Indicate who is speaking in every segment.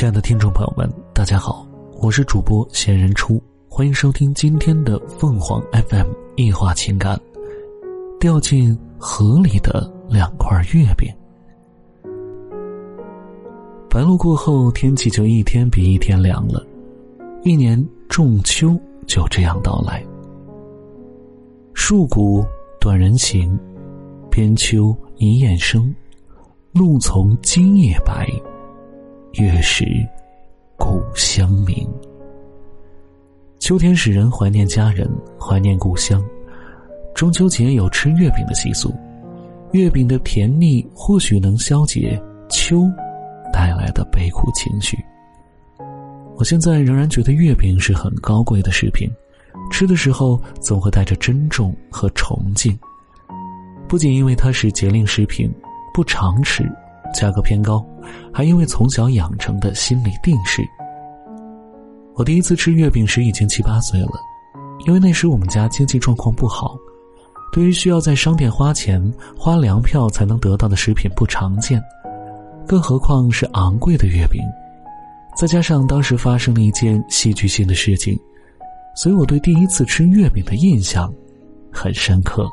Speaker 1: 亲爱的听众朋友们，大家好，我是主播闲人初，欢迎收听今天的凤凰 FM 异化情感。掉进河里的两块月饼。白露过后，天气就一天比一天凉了，一年仲秋就这样到来。树谷短人行，边秋一雁声，露从今夜白。月时，故乡明。秋天使人怀念家人，怀念故乡。中秋节有吃月饼的习俗，月饼的甜腻或许能消解秋带来的悲苦情绪。我现在仍然觉得月饼是很高贵的食品，吃的时候总会带着珍重和崇敬。不仅因为它是节令食品，不常吃。价格偏高，还因为从小养成的心理定势。我第一次吃月饼时已经七八岁了，因为那时我们家经济状况不好，对于需要在商店花钱、花粮票才能得到的食品不常见，更何况是昂贵的月饼。再加上当时发生了一件戏剧性的事情，所以我对第一次吃月饼的印象很深刻。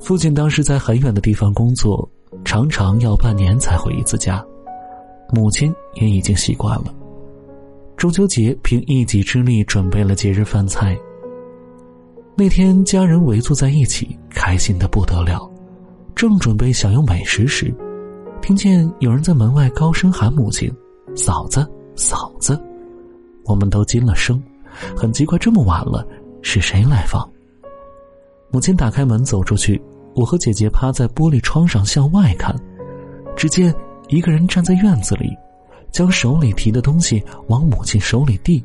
Speaker 1: 父亲当时在很远的地方工作。常常要半年才回一次家，母亲也已经习惯了。中秋节凭一己之力准备了节日饭菜。那天家人围坐在一起，开心的不得了。正准备享用美食时，听见有人在门外高声喊母亲：“嫂子，嫂子！”我们都惊了声，很奇怪，这么晚了，是谁来访？母亲打开门走出去。我和姐姐趴在玻璃窗上向外看，只见一个人站在院子里，将手里提的东西往母亲手里递。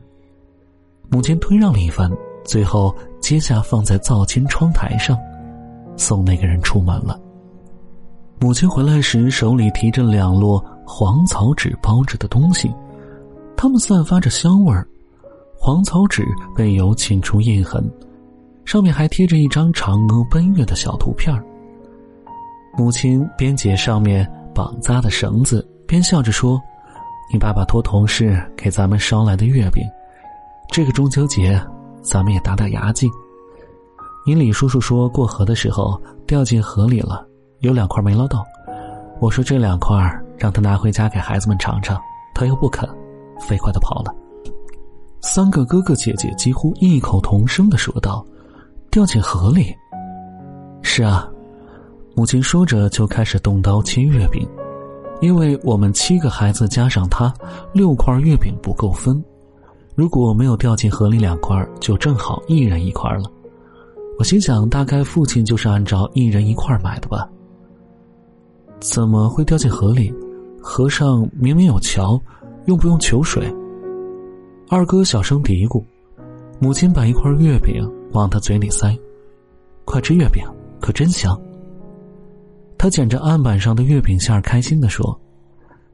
Speaker 1: 母亲推让了一番，最后接下放在灶间窗台上，送那个人出门了。母亲回来时手里提着两摞黄草纸包着的东西，它们散发着香味儿，黄草纸被油浸出印痕。上面还贴着一张嫦娥奔月的小图片母亲边解上面绑扎的绳子，边笑着说：“你爸爸托同事给咱们捎来的月饼，这个中秋节咱们也打打牙祭。”你李叔叔说过河的时候掉进河里了，有两块没捞到。我说这两块让他拿回家给孩子们尝尝，他又不肯，飞快的跑了。三个哥哥姐姐几乎异口同声的说道。掉进河里。是啊，母亲说着就开始动刀切月饼，因为我们七个孩子加上他，六块月饼不够分。如果没有掉进河里两块，就正好一人一块了。我心想，大概父亲就是按照一人一块买的吧。怎么会掉进河里？河上明明有桥，用不用求水？二哥小声嘀咕。母亲把一块月饼。往他嘴里塞，快吃月饼，可真香。他捡着案板上的月饼馅儿，开心的说：“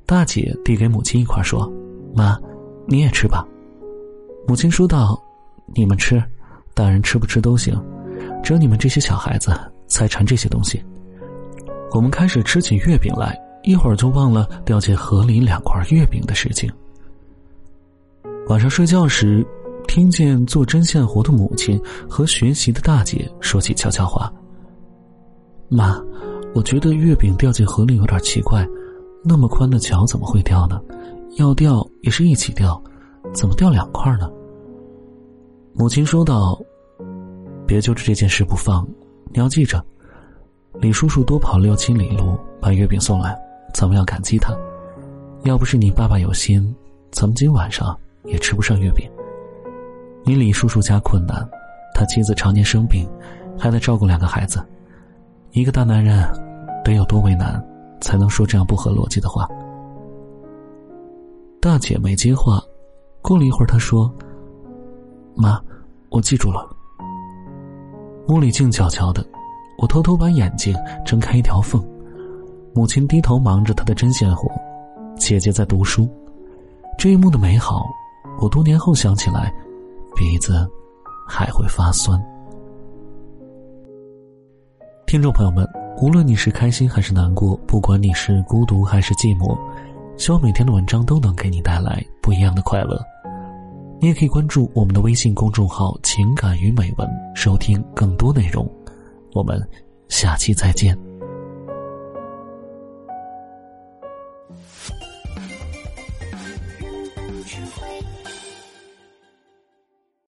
Speaker 1: 大姐递给母亲一块，说：‘妈，你也吃吧。’母亲说道：‘你们吃，大人吃不吃都行，只有你们这些小孩子才馋这些东西。’我们开始吃起月饼来，一会儿就忘了掉进河里两块月饼的事情。晚上睡觉时。”听见做针线活的母亲和学习的大姐说起悄悄话。妈，我觉得月饼掉进河里有点奇怪，那么宽的桥怎么会掉呢？要掉也是一起掉，怎么掉两块呢？母亲说道：“别揪着这件事不放，你要记着，李叔叔多跑六七里路把月饼送来，咱们要感激他。要不是你爸爸有心，咱们今晚上也吃不上月饼。”你李叔叔家困难，他妻子常年生病，还得照顾两个孩子，一个大男人得有多为难，才能说这样不合逻辑的话？大姐没接话，过了一会儿，她说：“妈，我记住了。”屋里静悄悄的，我偷偷把眼睛睁开一条缝，母亲低头忙着她的针线活，姐姐在读书，这一幕的美好，我多年后想起来。鼻子还会发酸。听众朋友们，无论你是开心还是难过，不管你是孤独还是寂寞，希望每天的文章都能给你带来不一样的快乐。你也可以关注我们的微信公众号“情感与美文”，收听更多内容。我们下期再见。